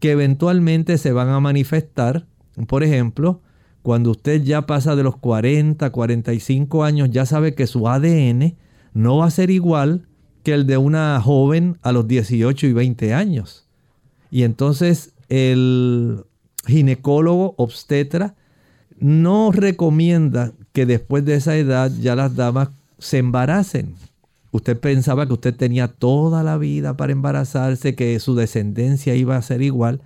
que eventualmente se van a manifestar. Por ejemplo, cuando usted ya pasa de los 40, 45 años, ya sabe que su ADN no va a ser igual que el de una joven a los 18 y 20 años. Y entonces el ginecólogo obstetra no recomienda que después de esa edad ya las damas se embaracen. Usted pensaba que usted tenía toda la vida para embarazarse, que su descendencia iba a ser igual,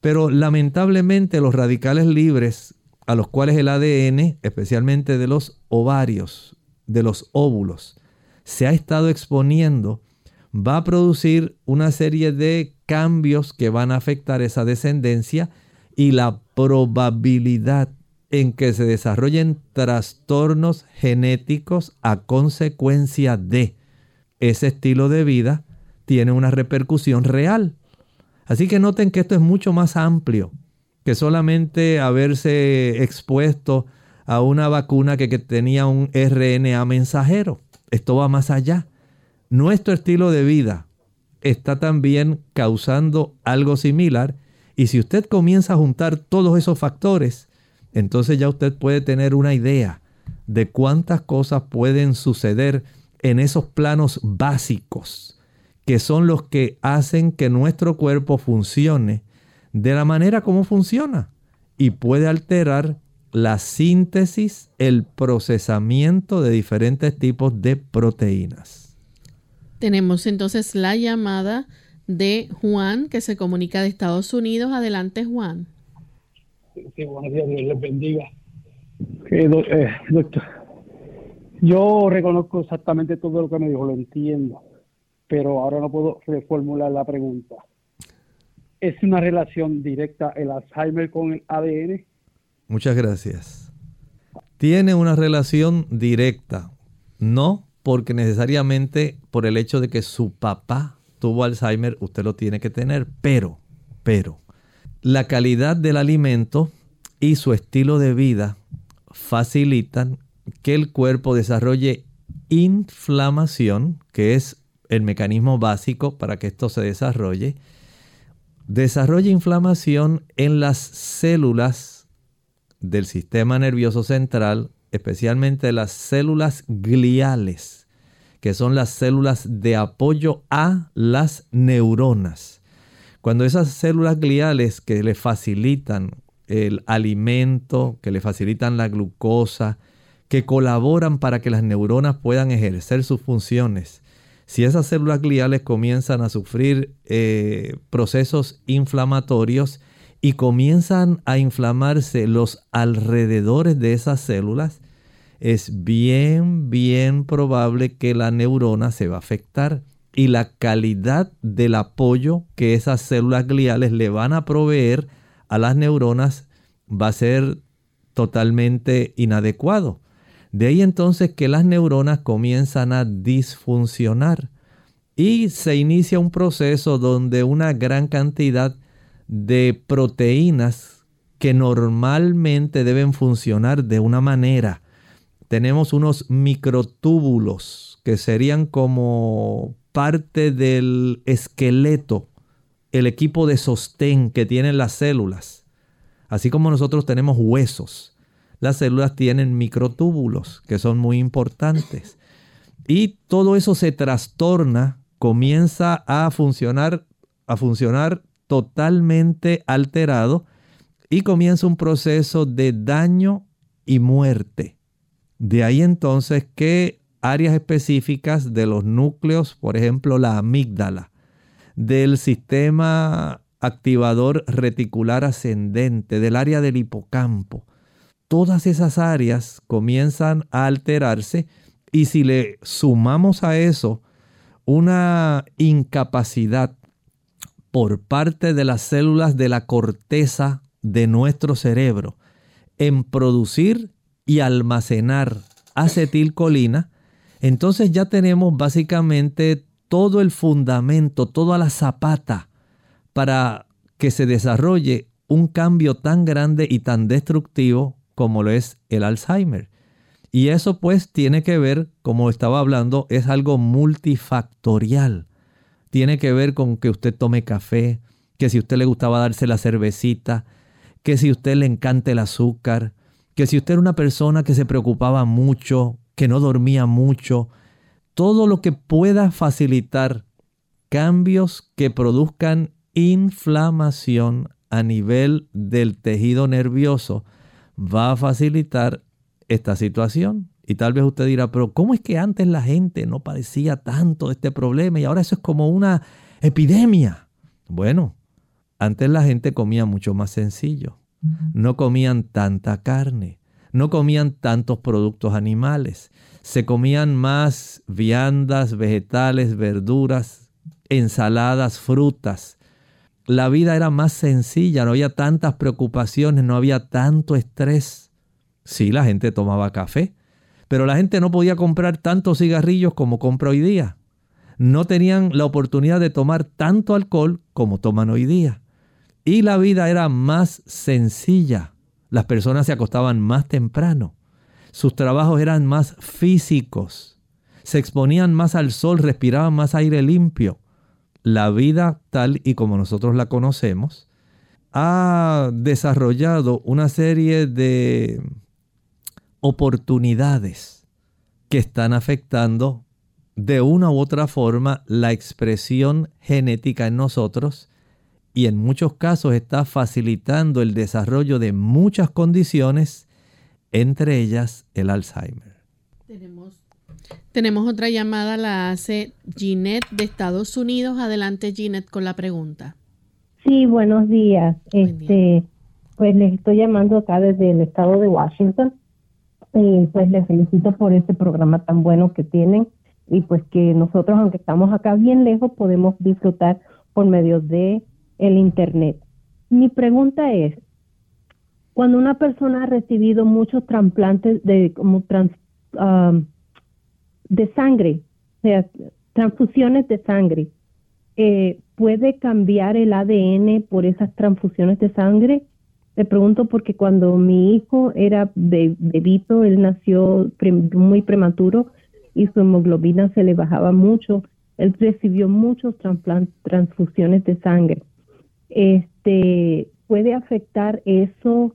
pero lamentablemente los radicales libres a los cuales el ADN, especialmente de los ovarios, de los óvulos, se ha estado exponiendo, va a producir una serie de cambios que van a afectar esa descendencia y la probabilidad en que se desarrollen trastornos genéticos a consecuencia de ese estilo de vida tiene una repercusión real. Así que noten que esto es mucho más amplio que solamente haberse expuesto a una vacuna que, tenía un RNA mensajero. Esto va más allá. Nuestro estilo de vida, está también causando algo similar. Y si usted comienza a juntar todos esos factores, entonces ya usted puede tener una idea de cuántas cosas pueden suceder en esos planos básicos, que son los que hacen que nuestro cuerpo funcione de la manera como funciona y puede alterar la síntesis, el procesamiento de diferentes tipos de proteínas. Tenemos entonces la llamada de Juan que se comunica de Estados Unidos. Adelante, Juan. Sí, buenos días, Dios les bendiga. Eh, doctor, yo reconozco exactamente todo lo que me dijo, lo entiendo, pero ahora no puedo reformular la pregunta. ¿Es una relación directa el Alzheimer con el ADN? Muchas gracias. Tiene una relación directa, no porque necesariamente por el hecho de que su papá tuvo Alzheimer, usted lo tiene que tener, pero, pero, la calidad del alimento y su estilo de vida facilitan que el cuerpo desarrolle inflamación, que es el mecanismo básico para que esto se desarrolle, desarrolla inflamación en las células del sistema nervioso central, especialmente las células gliales, que son las células de apoyo a las neuronas. Cuando esas células gliales que le facilitan el alimento, que le facilitan la glucosa, que colaboran para que las neuronas puedan ejercer sus funciones, si esas células gliales comienzan a sufrir eh, procesos inflamatorios y comienzan a inflamarse los alrededores de esas células, es bien, bien probable que la neurona se va a afectar y la calidad del apoyo que esas células gliales le van a proveer a las neuronas va a ser totalmente inadecuado. De ahí entonces que las neuronas comienzan a disfuncionar y se inicia un proceso donde una gran cantidad de proteínas que normalmente deben funcionar de una manera. Tenemos unos microtúbulos que serían como parte del esqueleto, el equipo de sostén que tienen las células. Así como nosotros tenemos huesos, las células tienen microtúbulos que son muy importantes. Y todo eso se trastorna, comienza a funcionar, a funcionar totalmente alterado y comienza un proceso de daño y muerte. De ahí entonces que áreas específicas de los núcleos, por ejemplo la amígdala, del sistema activador reticular ascendente, del área del hipocampo. Todas esas áreas comienzan a alterarse y si le sumamos a eso una incapacidad por parte de las células de la corteza de nuestro cerebro en producir y almacenar acetilcolina, entonces ya tenemos básicamente todo el fundamento, toda la zapata para que se desarrolle un cambio tan grande y tan destructivo como lo es el Alzheimer. Y eso pues tiene que ver, como estaba hablando, es algo multifactorial. Tiene que ver con que usted tome café, que si usted le gustaba darse la cervecita, que si usted le encanta el azúcar, que si usted era una persona que se preocupaba mucho que no dormía mucho, todo lo que pueda facilitar cambios que produzcan inflamación a nivel del tejido nervioso va a facilitar esta situación. Y tal vez usted dirá, pero ¿cómo es que antes la gente no padecía tanto de este problema y ahora eso es como una epidemia? Bueno, antes la gente comía mucho más sencillo. No comían tanta carne, no comían tantos productos animales, se comían más viandas, vegetales, verduras, ensaladas, frutas. La vida era más sencilla, no había tantas preocupaciones, no había tanto estrés. Sí, la gente tomaba café, pero la gente no podía comprar tantos cigarrillos como compra hoy día. No tenían la oportunidad de tomar tanto alcohol como toman hoy día. Y la vida era más sencilla. Las personas se acostaban más temprano. Sus trabajos eran más físicos. Se exponían más al sol, respiraban más aire limpio. La vida tal y como nosotros la conocemos ha desarrollado una serie de oportunidades que están afectando de una u otra forma la expresión genética en nosotros y en muchos casos está facilitando el desarrollo de muchas condiciones, entre ellas el Alzheimer. Tenemos, otra llamada, la hace Ginette de Estados Unidos. Adelante Ginette con la pregunta. Sí, buenos días. este, pues les estoy llamando acá desde el estado de Washington y pues les felicito por este programa tan bueno que tienen y pues que nosotros aunque estamos acá bien lejos podemos disfrutar por medio de el Internet. Mi pregunta es, cuando una persona ha recibido muchos trasplantes de como trans, de sangre, o sea, transfusiones de sangre. Eh, ¿Puede cambiar el ADN por esas transfusiones de sangre? Le pregunto porque cuando mi hijo era bebito, él nació muy prematuro y su hemoglobina se le bajaba mucho. Él recibió muchos transfusiones de sangre. Este, ¿Puede afectar eso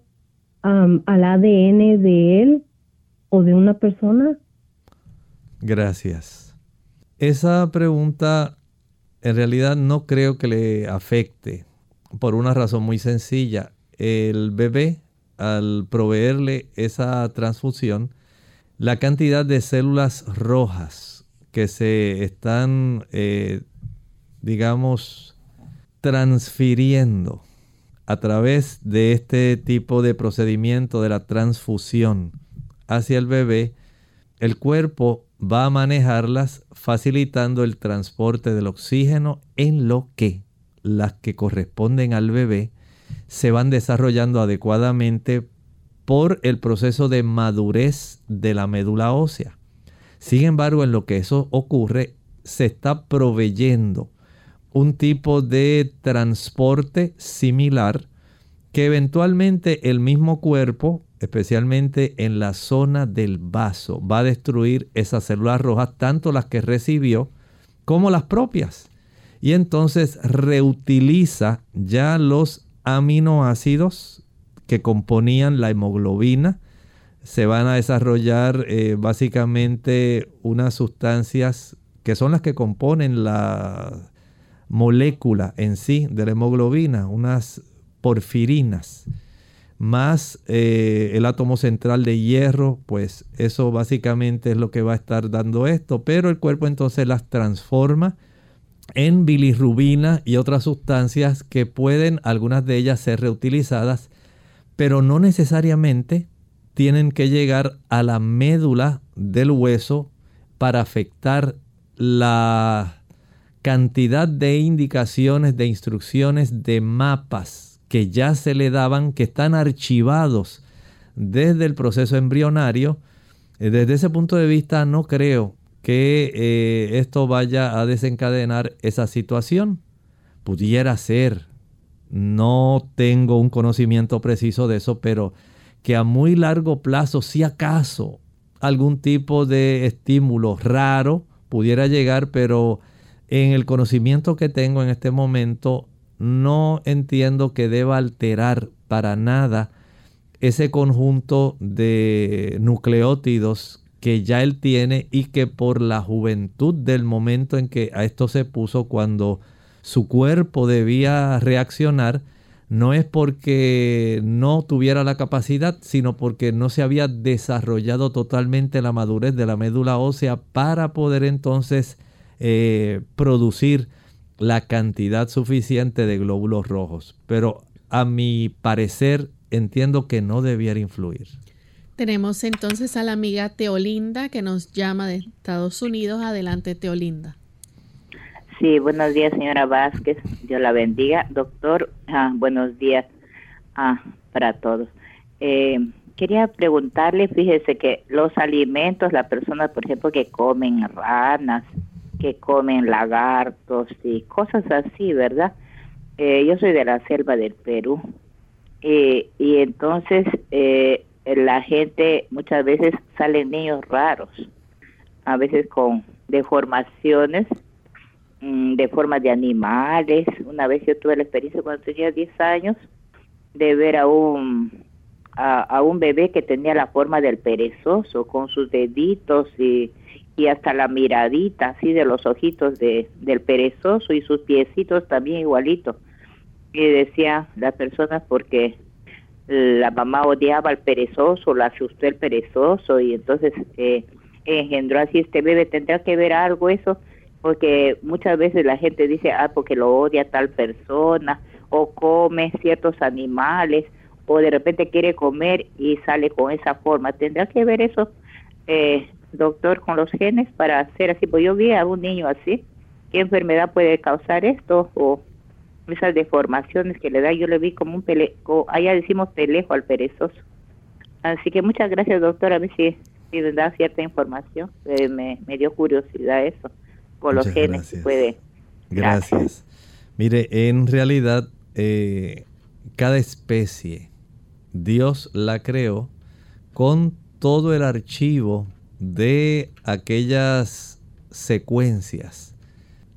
al ADN de él o de una persona? Gracias. Esa pregunta en realidad no creo que le afecte por una razón muy sencilla. El bebé, al proveerle esa transfusión, la cantidad de células rojas que se están, eh, digamos, transfiriendo a través de este tipo de procedimiento de la transfusión hacia el bebé, el cuerpo va a manejarlas facilitando el transporte del oxígeno en lo que las que corresponden al bebé se van desarrollando adecuadamente por el proceso de madurez de la médula ósea. Sin embargo, en lo que eso ocurre, se está proveyendo un tipo de transporte similar que eventualmente el mismo cuerpo especialmente en la zona del vaso, va a destruir esas células rojas, tanto las que recibió como las propias. Y entonces reutiliza ya los aminoácidos que componían la hemoglobina. Se van a desarrollar eh, básicamente unas sustancias que son las que componen la molécula en sí de la hemoglobina, unas porfirinas más eh, el átomo central de hierro, pues eso básicamente es lo que va a estar dando esto, pero el cuerpo entonces las transforma en bilirrubina y otras sustancias que pueden, algunas de ellas, ser reutilizadas, pero no necesariamente tienen que llegar a la médula del hueso para afectar la cantidad de indicaciones, de instrucciones, de mapas que ya se le daban, que están archivados desde el proceso embrionario. Eh, desde ese punto de vista no creo que eh, esto vaya a desencadenar esa situación. Pudiera ser, no tengo un conocimiento preciso de eso, pero que a muy largo plazo, si acaso algún tipo de estímulo raro pudiera llegar, pero en el conocimiento que tengo en este momento no entiendo que deba alterar para nada ese conjunto de nucleótidos que ya él tiene y que por la juventud del momento en que a esto se puso cuando su cuerpo debía reaccionar, no es porque no tuviera la capacidad, sino porque no se había desarrollado totalmente la madurez de la médula ósea para poder entonces eh, producir la cantidad suficiente de glóbulos rojos, pero a mi parecer entiendo que no debiera influir. Tenemos entonces a la amiga Teolinda que nos llama de Estados Unidos. Adelante, Teolinda. Sí, buenos días, señora Vázquez. Dios la bendiga. Doctor, ah, buenos días ah, para todos. Eh, quería preguntarle, fíjese que los alimentos, las personas, por ejemplo, que comen ranas, que comen lagartos y cosas así, ¿verdad? Eh, yo soy de la selva del Perú eh, y entonces eh, la gente muchas veces salen niños raros, a veces con deformaciones mm, de forma de animales. Una vez yo tuve la experiencia cuando tenía 10 años de ver a un a, un bebé que tenía la forma del perezoso con sus deditos y y hasta la miradita así de los ojitos de, del perezoso y sus piecitos también igualito. Y decía la persona porque la mamá odiaba al perezoso, la asustó el perezoso y entonces eh, engendró así este bebé. Tendrá que ver algo eso, porque muchas veces la gente dice, ah, porque lo odia tal persona, o come ciertos animales, o de repente quiere comer y sale con esa forma. Tendrá que ver eso. Eh, doctor con los genes para hacer así, pues yo vi a un niño así, ¿qué enfermedad puede causar esto? O esas deformaciones que le da, yo le vi como un pele, allá decimos pelejo al perezoso. Así que muchas gracias doctor, a ver si si da cierta información. Eh, me, dio curiosidad eso, por los genes puede. Gracias. Mire, en realidad, eh, cada especie, Dios la creó con todo el archivo de aquellas secuencias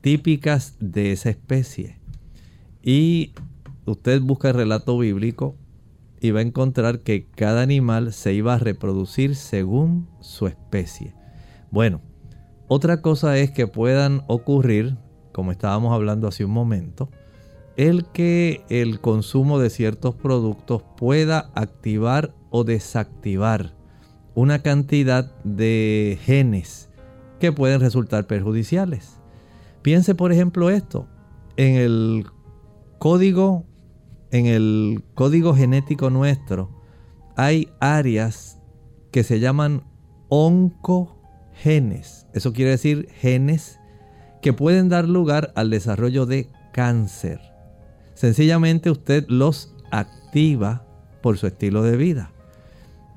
típicas de esa especie. Y usted busca el relato bíblico y va a encontrar que cada animal se iba a reproducir según su especie. Bueno, otra cosa es que puedan ocurrir, como estábamos hablando hace un momento, el que el consumo de ciertos productos pueda activar o desactivar una cantidad de genes que pueden resultar perjudiciales. Piense por ejemplo esto, en el código en el código genético nuestro hay áreas que se llaman oncogenes. Eso quiere decir genes que pueden dar lugar al desarrollo de cáncer. Sencillamente usted los activa por su estilo de vida.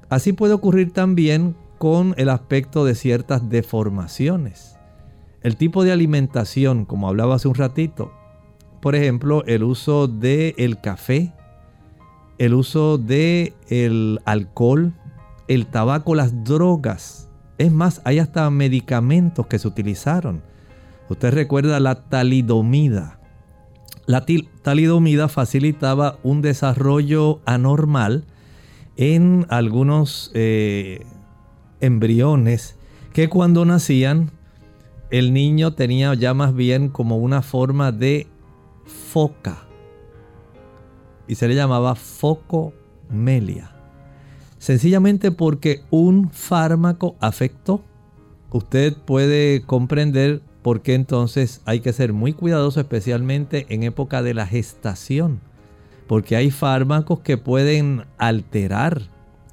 Así puede ocurrir también con el aspecto de ciertas deformaciones. El tipo de alimentación, como hablaba hace un ratito, por ejemplo, el uso del el café, el uso del el alcohol, el tabaco, las drogas. Es más, hay hasta medicamentos que se utilizaron. Usted recuerda la talidomida. La talidomida facilitaba un desarrollo anormal en algunos eh, embriones que cuando nacían el niño tenía ya más bien como una forma de foca y se le llamaba focomelia. Sencillamente porque un fármaco afectó. Usted puede comprender por qué entonces hay que ser muy cuidadoso, especialmente en época de la gestación. Porque hay fármacos que pueden alterar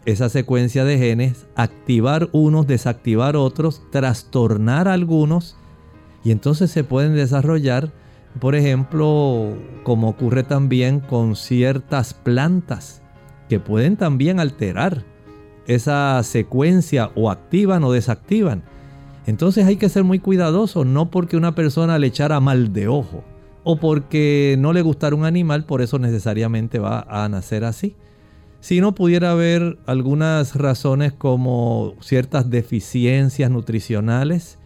esa secuencia de genes, activar unos, desactivar otros, trastornar algunos y entonces se pueden desarrollar por ejemplo, como ocurre también con ciertas plantas que pueden también alterar esa secuencia o activan o desactivan. Entonces hay que ser muy cuidadoso, no porque una persona le echara mal de ojo o porque no le gustara un animal, por eso necesariamente va a nacer así. Si no pudiera haber algunas razones como ciertas deficiencias nutricionales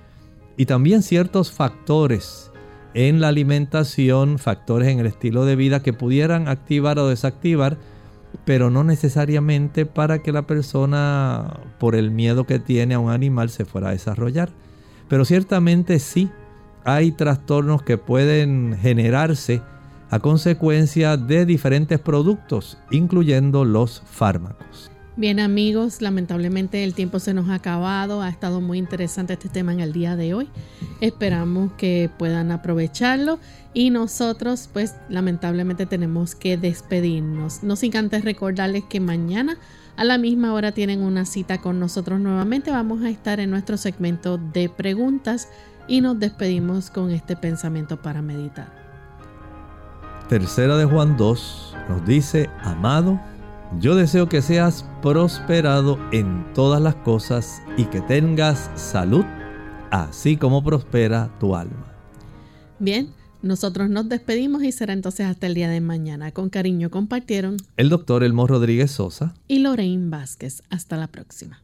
y también ciertos factores en la alimentación, factores en el estilo de vida que pudieran activar o desactivar, pero no necesariamente para que la persona, por el miedo que tiene a un animal, se fuera a desarrollar. Pero ciertamente sí hay trastornos que pueden generarse a consecuencia de diferentes productos, incluyendo los fármacos. Bien amigos, lamentablemente el tiempo se nos ha acabado. Ha estado muy interesante este tema en el día de hoy. Esperamos que puedan aprovecharlo y nosotros pues lamentablemente tenemos que despedirnos. No sin antes recordarles que mañana a la misma hora tienen una cita con nosotros nuevamente. Vamos a estar en nuestro segmento de preguntas y nos despedimos con este pensamiento para meditar. Tercera de Juan 2 nos dice, amado, yo deseo que seas prosperado en todas las cosas y que tengas salud, así como prospera tu alma. Bien, nosotros nos despedimos y será entonces hasta el día de mañana. Con cariño compartieron el doctor Elmo Rodríguez Sosa y Lorraine Vázquez. Hasta la próxima.